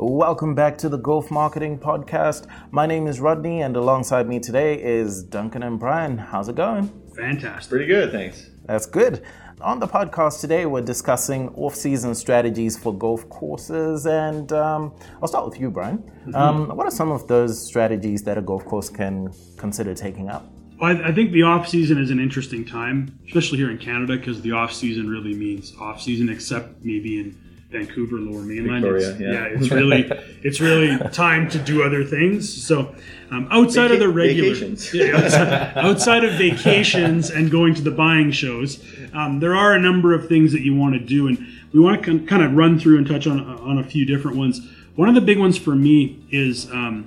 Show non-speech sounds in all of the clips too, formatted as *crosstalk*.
Welcome back to the Golf Marketing Podcast. My name is Rodney, and alongside me today is Duncan and Brian. How's it going? Fantastic. Pretty good, thanks. That's good. On the podcast today, we're discussing off season strategies for golf courses. And um, I'll start with you, Brian. Mm-hmm. Um, what are some of those strategies that a golf course can consider taking up? Well, I, I think the off season is an interesting time, especially here in Canada, because the off season really means off season, except maybe in Vancouver, Lower Mainland. Victoria, it's, yeah. yeah. it's really *laughs* it's really time to do other things. So um, outside Vaca- of the regular, *laughs* yeah, outside, outside of vacations and going to the buying shows, um, there are a number of things that you want to do, and we want to kind of run through and touch on on a few different ones. One of the big ones for me is um,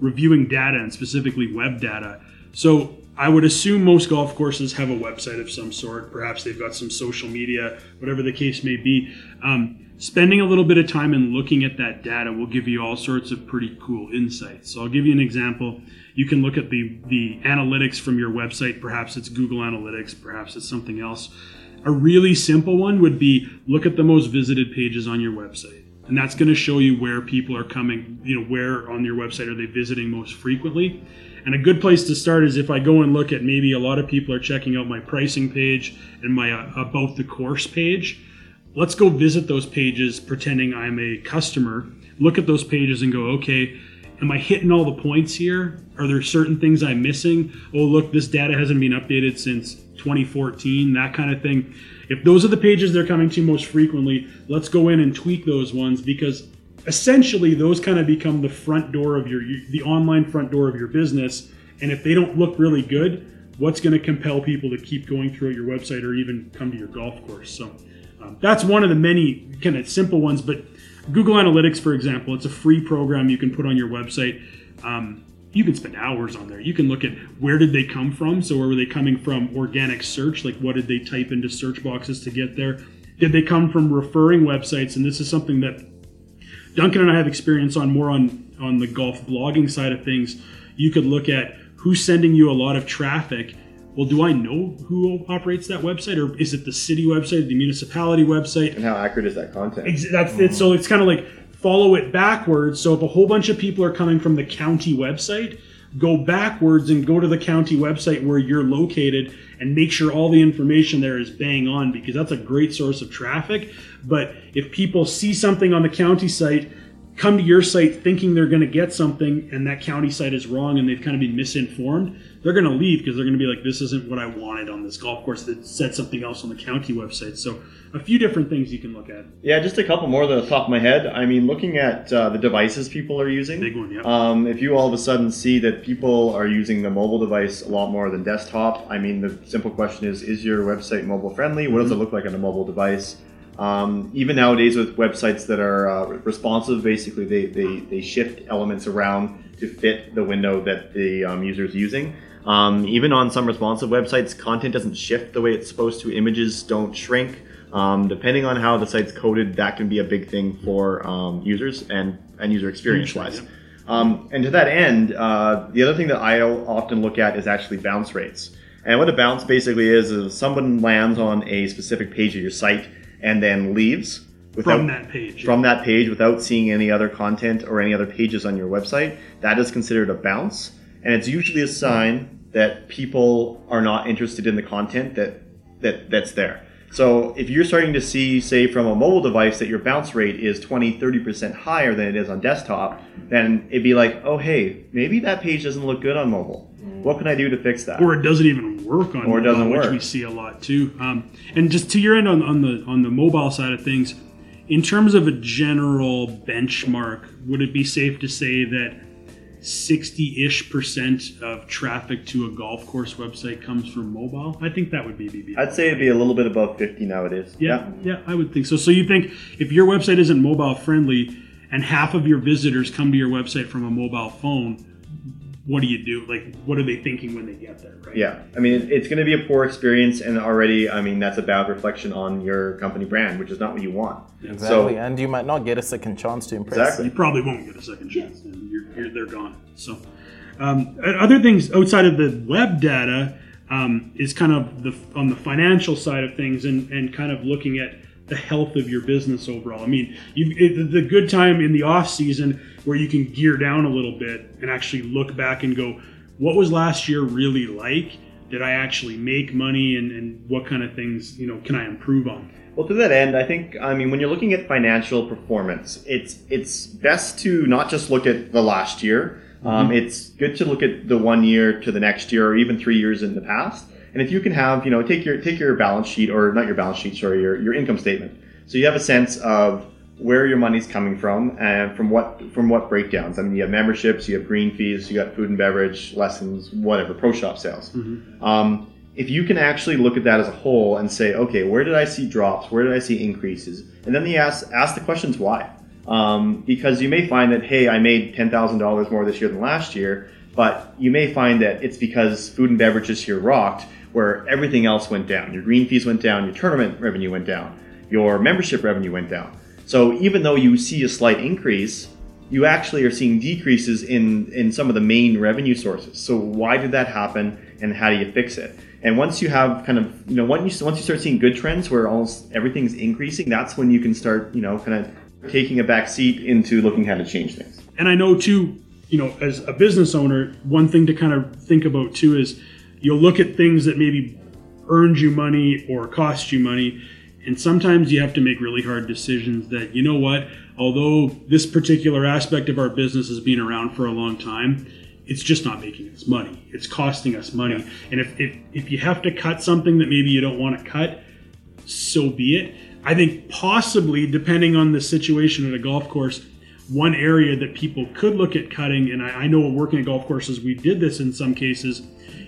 reviewing data and specifically web data. So I would assume most golf courses have a website of some sort. Perhaps they've got some social media, whatever the case may be. Um, spending a little bit of time and looking at that data will give you all sorts of pretty cool insights. So I'll give you an example. You can look at the the analytics from your website. Perhaps it's Google Analytics. Perhaps it's something else. A really simple one would be look at the most visited pages on your website and that's going to show you where people are coming you know where on your website are they visiting most frequently and a good place to start is if i go and look at maybe a lot of people are checking out my pricing page and my uh, about the course page. Let's go visit those pages pretending i'm a customer. Look at those pages and go okay am i hitting all the points here? Are there certain things i'm missing? Oh look this data hasn't been updated since 2014 that kind of thing. If those are the pages they're coming to most frequently, let's go in and tweak those ones because essentially those kind of become the front door of your the online front door of your business. And if they don't look really good, what's going to compel people to keep going through your website or even come to your golf course? So um, that's one of the many kind of simple ones. But Google Analytics, for example, it's a free program you can put on your website. Um, you can spend hours on there. You can look at where did they come from. So where were they coming from? Organic search, like what did they type into search boxes to get there? Did they come from referring websites? And this is something that Duncan and I have experience on more on on the golf blogging side of things. You could look at who's sending you a lot of traffic. Well, do I know who operates that website, or is it the city website, the municipality website? And how accurate is that content? Ex- That's it. So it's kind of like follow it backwards. So if a whole bunch of people are coming from the county website, go backwards and go to the county website where you're located and make sure all the information there is bang on because that's a great source of traffic. But if people see something on the county site, come to your site thinking they're going to get something and that county site is wrong and they've kind of been misinformed, they're going to leave because they're going to be like, this isn't what I wanted on this golf course that said something else on the county website. So a few different things you can look at. Yeah, just a couple more on the top of my head. I mean, looking at uh, the devices people are using. Big one, yeah. Um, if you all of a sudden see that people are using the mobile device a lot more than desktop, I mean, the simple question is: Is your website mobile friendly? What does it look like on a mobile device? Um, even nowadays with websites that are uh, responsive, basically they, they, they shift elements around to fit the window that the um, user is using. Um, even on some responsive websites, content doesn't shift the way it's supposed to. Images don't shrink. Um, depending on how the site's coded, that can be a big thing for um, users and, and user experience wise. Um, and to that end, uh, the other thing that I often look at is actually bounce rates. And what a bounce basically is is someone lands on a specific page of your site and then leaves without, From that page. from that page without seeing any other content or any other pages on your website. That is considered a bounce, and it's usually a sign that people are not interested in the content that that that's there. So if you're starting to see, say, from a mobile device that your bounce rate is 20, 30% higher than it is on desktop, then it'd be like, oh, hey, maybe that page doesn't look good on mobile. What can I do to fix that? or it doesn't even work on Or it mobile, doesn't which work. we see a lot too. Um, and just to your end on, on the on the mobile side of things, in terms of a general benchmark, would it be safe to say that 60-ish percent of traffic to a golf course website comes from mobile? I think that would be BB. I'd say it'd be a little bit above 50 nowadays. Yeah, yeah, I would think so. So you think if your website isn't mobile friendly and half of your visitors come to your website from a mobile phone, what do you do? Like, what are they thinking when they get there? Right? Yeah, I mean, it's going to be a poor experience, and already, I mean, that's a bad reflection on your company brand, which is not what you want. Exactly. and you might not get a second chance to impress. Exactly. you probably won't get a second chance. and You're, you're, they're gone. So, um, other things outside of the web data um, is kind of the on the financial side of things, and, and kind of looking at the health of your business overall. I mean, the good time in the off season where you can gear down a little bit and actually look back and go, what was last year really like? Did I actually make money, and, and what kind of things you know can I improve on? Well, to that end, I think I mean when you're looking at financial performance, it's it's best to not just look at the last year. Um, it's good to look at the one year to the next year, or even three years in the past. And if you can have, you know, take your take your balance sheet, or not your balance sheet, sorry, your, your income statement. So you have a sense of where your money's coming from and from what from what breakdowns. I mean, you have memberships, you have green fees, you got food and beverage, lessons, whatever, pro shop sales. Um, if you can actually look at that as a whole and say, okay, where did I see drops? Where did I see increases? And then ask ask the questions why. Um, because you may find that hey, I made ten thousand dollars more this year than last year, but you may find that it's because food and beverages here rocked, where everything else went down. Your green fees went down, your tournament revenue went down, your membership revenue went down. So even though you see a slight increase, you actually are seeing decreases in in some of the main revenue sources. So why did that happen, and how do you fix it? And once you have kind of you know once you once you start seeing good trends where almost everything's increasing, that's when you can start you know kind of taking a back seat into looking how to change things. And I know too, you know, as a business owner, one thing to kind of think about too is you'll look at things that maybe earned you money or cost you money. And sometimes you have to make really hard decisions that, you know what, although this particular aspect of our business has been around for a long time, it's just not making us money. It's costing us money. And if, if, if you have to cut something that maybe you don't want to cut, so be it. I think possibly, depending on the situation at a golf course, one area that people could look at cutting, and I, I know working at golf courses, we did this in some cases,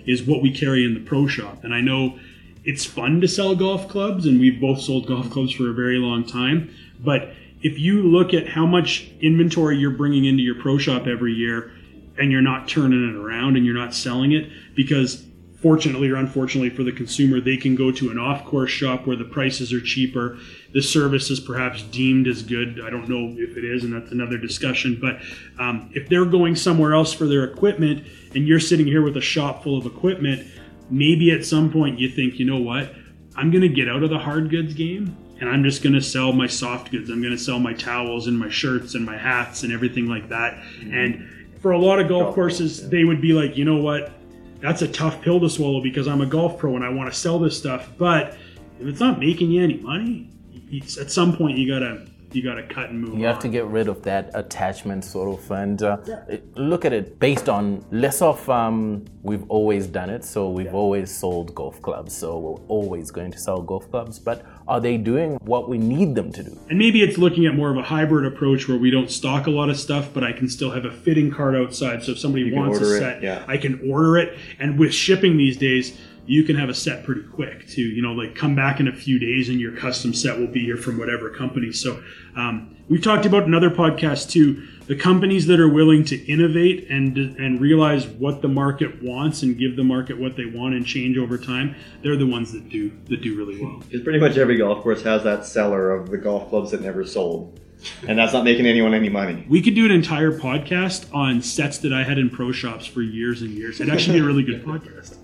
is what we carry in the pro shop. And I know it's fun to sell golf clubs, and we've both sold golf clubs for a very long time. But if you look at how much inventory you're bringing into your pro shop every year, and you're not turning it around and you're not selling it, because fortunately or unfortunately for the consumer, they can go to an off course shop where the prices are cheaper. The service is perhaps deemed as good. I don't know if it is, and that's another discussion. But um, if they're going somewhere else for their equipment and you're sitting here with a shop full of equipment, maybe at some point you think, you know what? I'm going to get out of the hard goods game and I'm just going to sell my soft goods. I'm going to sell my towels and my shirts and my hats and everything like that. And for a lot of golf Golf courses, yeah. they would be like, you know what? That's a tough pill to swallow because I'm a golf pro and I want to sell this stuff. But if it's not making you any money, it's, at some point you gotta you gotta cut and move. You have on. to get rid of that attachment, sort of, and uh, it- look at it based on less of um, we've always done it. So we've always sold golf clubs. So we're always going to sell golf clubs. But are they doing what we need them to do? And maybe it's looking at more of a hybrid approach where we don't stock a lot of stuff, but I can still have a fitting cart outside. So if somebody can wants a it, set, yeah. I can order it. And with shipping these days, you can have a set pretty quick to You know, like come back in a few days and your custom set will be here from whatever company. So um, we've talked about another podcast too. The companies that are willing to innovate and and realize what the market wants and give the market what they want and change over time, they're the ones that do that do really well. Because pretty much every golf course has that seller of the golf clubs that never sold, and that's not making anyone any money. We could do an entire podcast on sets that I had in pro shops for years and years. It'd actually be a really good *laughs* podcast.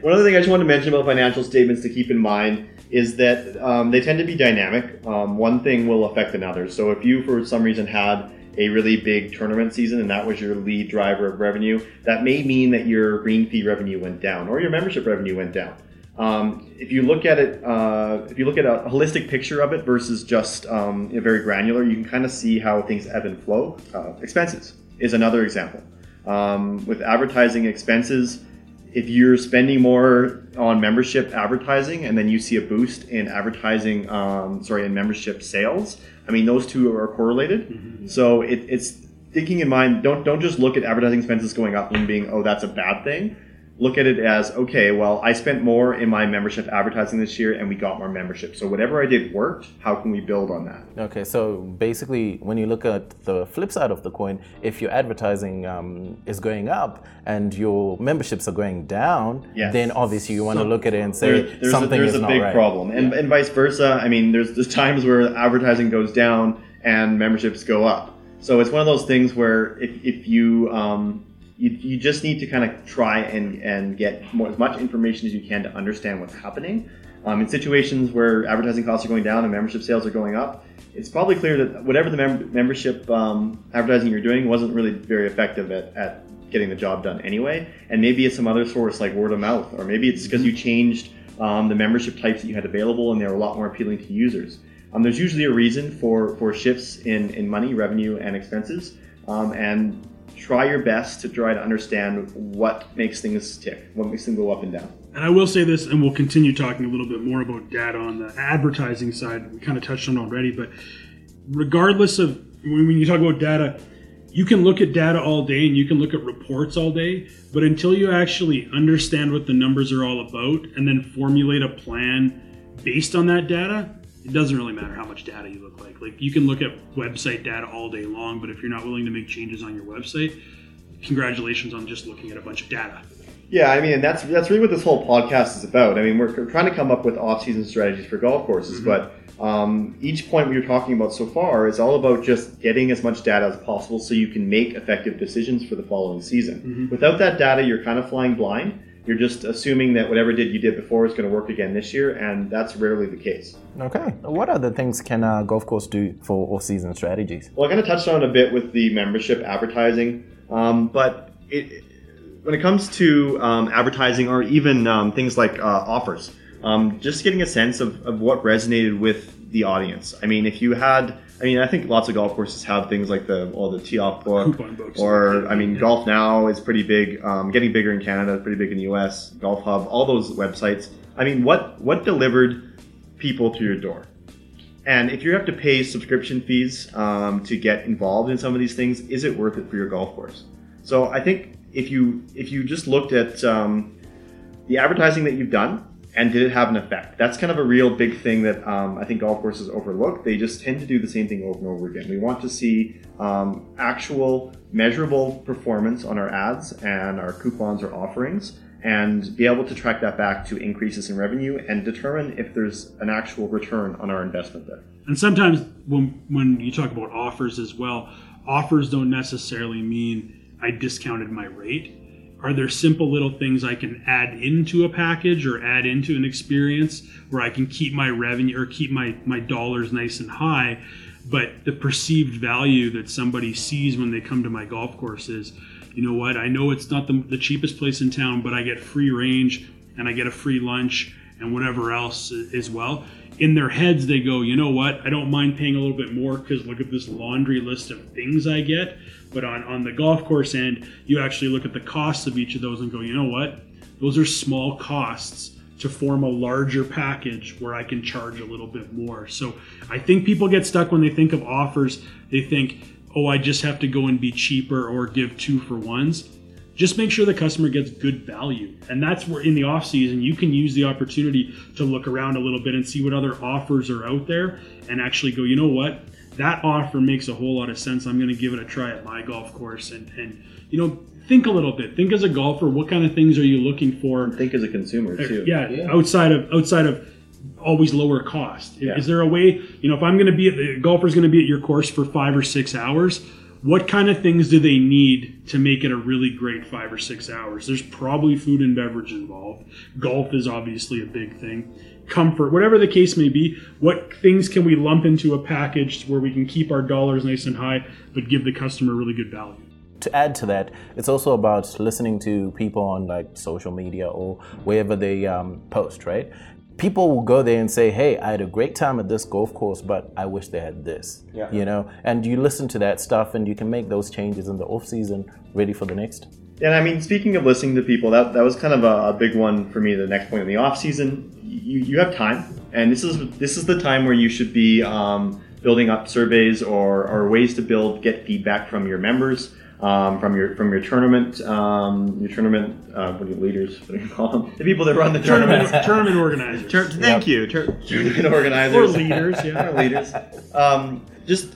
One other thing I just wanted to mention about financial statements to keep in mind is that um, they tend to be dynamic. Um, one thing will affect another. So if you, for some reason, had a really big tournament season and that was your lead driver of revenue, that may mean that your green fee revenue went down or your membership revenue went down. Um, if you look at it, uh, if you look at a holistic picture of it versus just um, very granular, you can kind of see how things ebb and flow. Uh, expenses is another example. Um, with advertising expenses, if you're spending more on membership advertising and then you see a boost in advertising, um, sorry, in membership sales, I mean those two are correlated. So it, it's thinking in mind. Don't don't just look at advertising expenses going up and being oh that's a bad thing. Look at it as okay. Well, I spent more in my membership advertising this year, and we got more membership. So whatever I did worked. How can we build on that? Okay, so basically, when you look at the flip side of the coin, if your advertising um, is going up and your memberships are going down, Yes. then obviously you want to look at it and say There- there's something a, there's is a not big right. problem, and, and vice versa. I mean, there's there's times where advertising goes down and memberships go up. So it's one of those things where if, if you um, you, you just need to kind of try and, and get more, as much information as you can to understand what's happening. Um, in situations where advertising costs are going down and membership sales are going up, it's probably clear that whatever the mem- membership um, advertising you're doing wasn't really very effective at, at getting the job done anyway. And maybe it's some other source like word of mouth, or maybe it's because you changed um, the membership types that you had available and they were a lot more appealing to users. Um, there's usually a reason for, for shifts in, in money, revenue, and expenses. Um, and try your best to try to understand what makes things tick, what makes them go up and down. And I will say this, and we'll continue talking a little bit more about data on the advertising side. We kind of touched on already, but regardless of when you talk about data, you can look at data all day and you can look at reports all day, but until you actually understand what the numbers are all about and then formulate a plan based on that data, it doesn't really matter how much data you look like. Like you can look at website data all day long, but if you're not willing to make changes on your website, congratulations on just looking at a bunch of data. Yeah, I mean, that's that's really what this whole podcast is about. I mean, we're trying to come up with off-season strategies for golf courses, mm-hmm. but um, each point we are talking about so far is all about just getting as much data as possible so you can make effective decisions for the following season. Mm-hmm. Without that data, you're kind of flying blind you're just assuming that whatever did you did before is going to work again this year, and that's rarely the case. Okay. What other things can a uh, golf course do for off-season strategies? Well, I kind of touched on a bit with the membership advertising, um, but it, when it comes to um, advertising or even um, things like uh, offers, um, just getting a sense of, of what resonated with the audience. I mean, if you had I mean, I think lots of golf courses have things like the all the tee off book, or I mean, yeah. Golf Now is pretty big, um, getting bigger in Canada, pretty big in the U.S. Golf Hub, all those websites. I mean, what what delivered people to your door? And if you have to pay subscription fees um, to get involved in some of these things, is it worth it for your golf course? So I think if you if you just looked at um, the advertising that you've done and did it have an effect? That's kind of a real big thing that um, I think golf courses overlook. They just tend to do the same thing over and over again. We want to see um, actual measurable performance on our ads and our coupons or offerings and be able to track that back to increases in revenue and determine if there's an actual return on our investment there. And sometimes when, when you talk about offers as well, offers don't necessarily mean I discounted my rate are there simple little things I can add into a package or add into an experience where I can keep my revenue or keep my, my dollars nice and high, but the perceived value that somebody sees when they come to my golf course is, you know what, I know it's not the, the cheapest place in town, but I get free range and I get a free lunch and whatever else as well. In their heads, they go, you know what, I don't mind paying a little bit more because look at this laundry list of things I get but on, on the golf course end, you actually look at the costs of each of those and go, you know what? Those are small costs to form a larger package where I can charge a little bit more. So I think people get stuck when they think of offers. They think, oh, I just have to go and be cheaper or give two for ones. Just make sure the customer gets good value. And that's where in the off season you can use the opportunity to look around a little bit and see what other offers are out there and actually go, you know what? that offer makes a whole lot of sense. I'm going to give it a try at my golf course and, and you know, think a little bit. Think as a golfer, what kind of things are you looking for? Think as a consumer too. Yeah, yeah. outside of outside of always lower cost. Yeah. Is there a way, you know, if I'm going to be at the golfer's going to be at your course for 5 or 6 hours, what kind of things do they need to make it a really great 5 or 6 hours? There's probably food and beverage involved. Golf is obviously a big thing comfort, whatever the case may be, what things can we lump into a package where we can keep our dollars nice and high, but give the customer really good value? To add to that, it's also about listening to people on like social media or wherever they um, post, right? People will go there and say, "Hey, I had a great time at this golf course, but I wish they had this." Yeah. You know, and you listen to that stuff, and you can make those changes in the off season, ready for the next. And I mean, speaking of listening to people, that that was kind of a, a big one for me. The next point in the off season, you, you have time, and this is this is the time where you should be um, building up surveys or, or ways to build get feedback from your members. Um, from your from your tournament um, your tournament uh, what are you, leaders what do you call them? The people that run the tournament. *laughs* Tournament organizers Tur- thank yep. you. Tur- tournament organizers or leaders yeah. *laughs* Or leaders. Um, just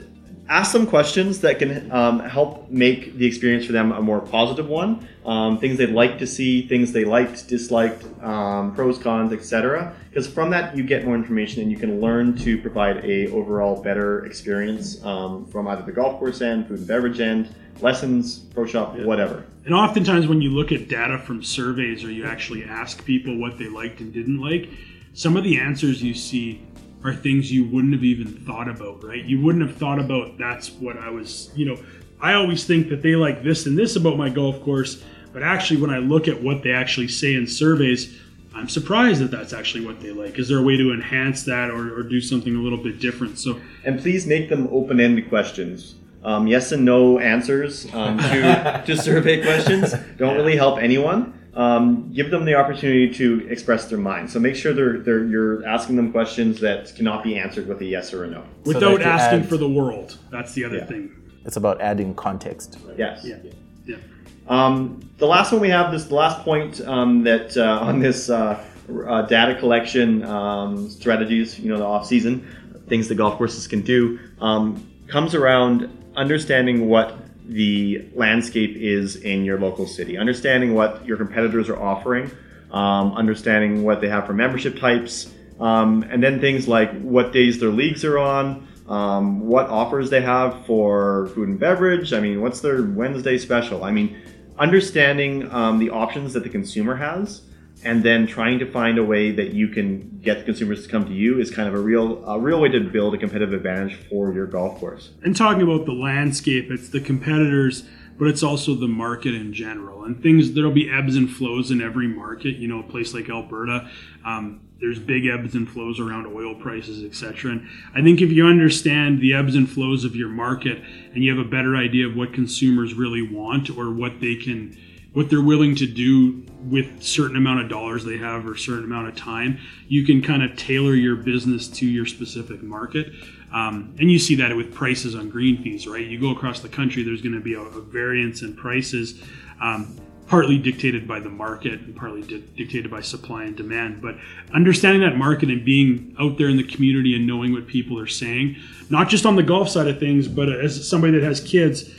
ask them questions that can um, help make the experience for them a more positive one. Um, things they'd like to see, things they liked, disliked, um, pros, cons, etc. Because from that you get more information and you can learn to provide a overall better experience um, from either the golf course end, food and beverage end, lessons, pro shop, yeah. whatever. And oftentimes when you look at data from surveys or you actually ask people what they liked and didn't like some of the answers you see are things you wouldn't have even thought about, right? You wouldn't have thought about that's what I was, you know, I always think that they like this and this about my golf course, but actually when I look at what they actually say in surveys, I'm surprised that that's actually what they like. Is there a way to enhance that or, or do something a little bit different? So, and please make them open-ended questions. Um, yes and no answers um, to, to *laughs* survey questions don't really help anyone. Um, give them the opportunity to express their mind. So make sure they're, they're you're asking them questions that cannot be answered with a yes or a no. Without asking add, for the world. That's the other yeah. thing. It's about adding context. Yes. Yeah. Yeah. Um, the last one we have this the last point um, that uh, on this uh, uh, data collection um, strategies, you know, the off season things the golf courses can do um, comes around understanding what the landscape is in your local city, understanding what your competitors are offering, um, understanding what they have for membership types, um, and then things like what days their leagues are on, um, what offers they have for food and beverage. I mean, what's their Wednesday special? I mean, understanding um, the options that the consumer has and then trying to find a way that you can get the consumers to come to you is kind of a real a real way to build a competitive advantage for your golf course. And talking about the landscape, it's the competitors, but it's also the market in general. And things there'll be ebbs and flows in every market. You know, a place like Alberta, um, there's big ebbs and flows around oil prices, etc. And I think if you understand the ebbs and flows of your market and you have a better idea of what consumers really want or what they can what they're willing to do with certain amount of dollars they have or certain amount of time you can kind of tailor your business to your specific market um, and you see that with prices on green fees right you go across the country there's going to be a, a variance in prices um, partly dictated by the market and partly di- dictated by supply and demand. But understanding that market and being out there in the community and knowing what people are saying, not just on the golf side of things, but as somebody that has kids,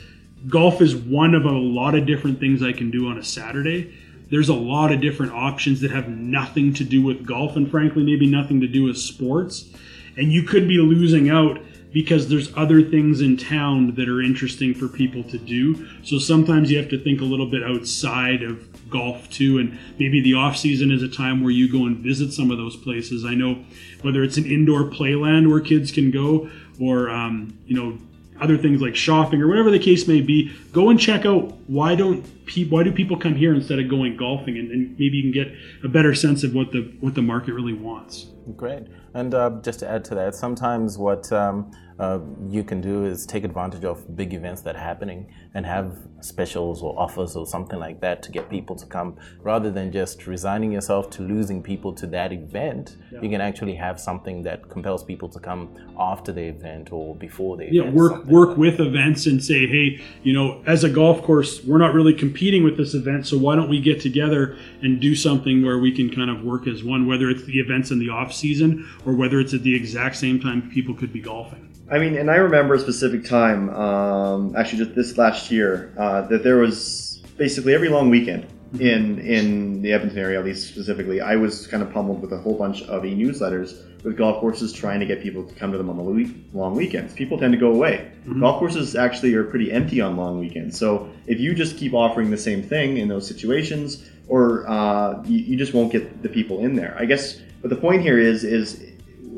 golf is one of a lot of different things I can do on a Saturday. There's a lot of different options that have nothing to do with golf and frankly maybe nothing to do with sports. And you could be losing out because there's other things in town that are interesting for people to do. So sometimes you have to think a little bit outside of golf too and maybe the off season is a time where you go and visit some of those places. I know whether it's an indoor playland where kids can go or um, you know other things like shopping or whatever the case may be, go and check out why don't pe- why do people come here instead of going golfing, and, and, maybe you can get a better sense of what the what the market really wants. Great, and uh, just to add to that, sometimes what um, uh, you can do is take advantage of big events that are happening and have specials or offers or something like that to get people to come rather than just resigning yourself to losing people to that event yeah. you can actually have something that compels people to come after the event or before the yeah, event work work like with events and say hey you know as a golf course we're not really competing with this event so why don't we get together and do something where we can kind of work as one whether it's the events in the off season or whether it's at the exact same time people could be golfing I mean, and I remember a specific time, um, actually just this last year, uh, that there was basically every long weekend in in the Edmonton area, at least specifically, I was kind of pummeled with a whole bunch of e-newsletters with golf courses trying to get people to come to them on the week, long weekends. People tend to go away. Mm-hmm. Golf courses actually are pretty empty on long weekends. So if you just keep offering the same thing in those situations, or uh, you, you just won't get the people in there. I guess. But the point here is is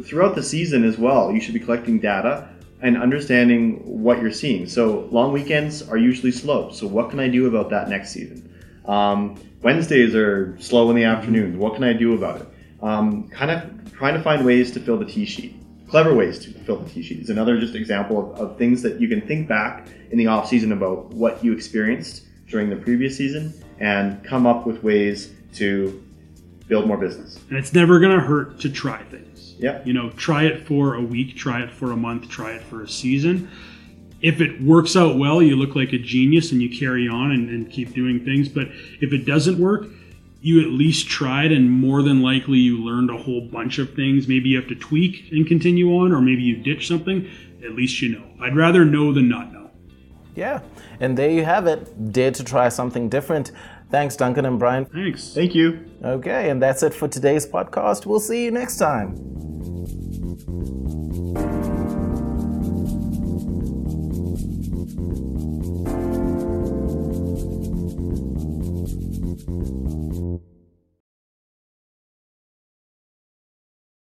throughout the season as well, you should be collecting data and understanding what you're seeing. So long weekends are usually slow. So what can I do about that next season? Um, Wednesdays are slow in the afternoons. What can I do about it? Um, kind of trying to find ways to fill the tee sheet. Clever ways to fill the tee sheet is another just example of, of things that you can think back in the off season about what you experienced during the previous season and come up with ways to build more business. And it's never going to hurt to try things. Yeah. You know, try it for a week, try it for a month, try it for a season. If it works out well, you look like a genius and you carry on and, and keep doing things. But if it doesn't work, you at least tried and more than likely you learned a whole bunch of things. Maybe you have to tweak and continue on, or maybe you ditch something. At least you know. I'd rather know than not know. Yeah, and there you have it. Dare to try something different. Thanks, Duncan and Brian. Thanks. Thank you. Okay, and that's it for today's podcast. We'll see you next time. Thank you.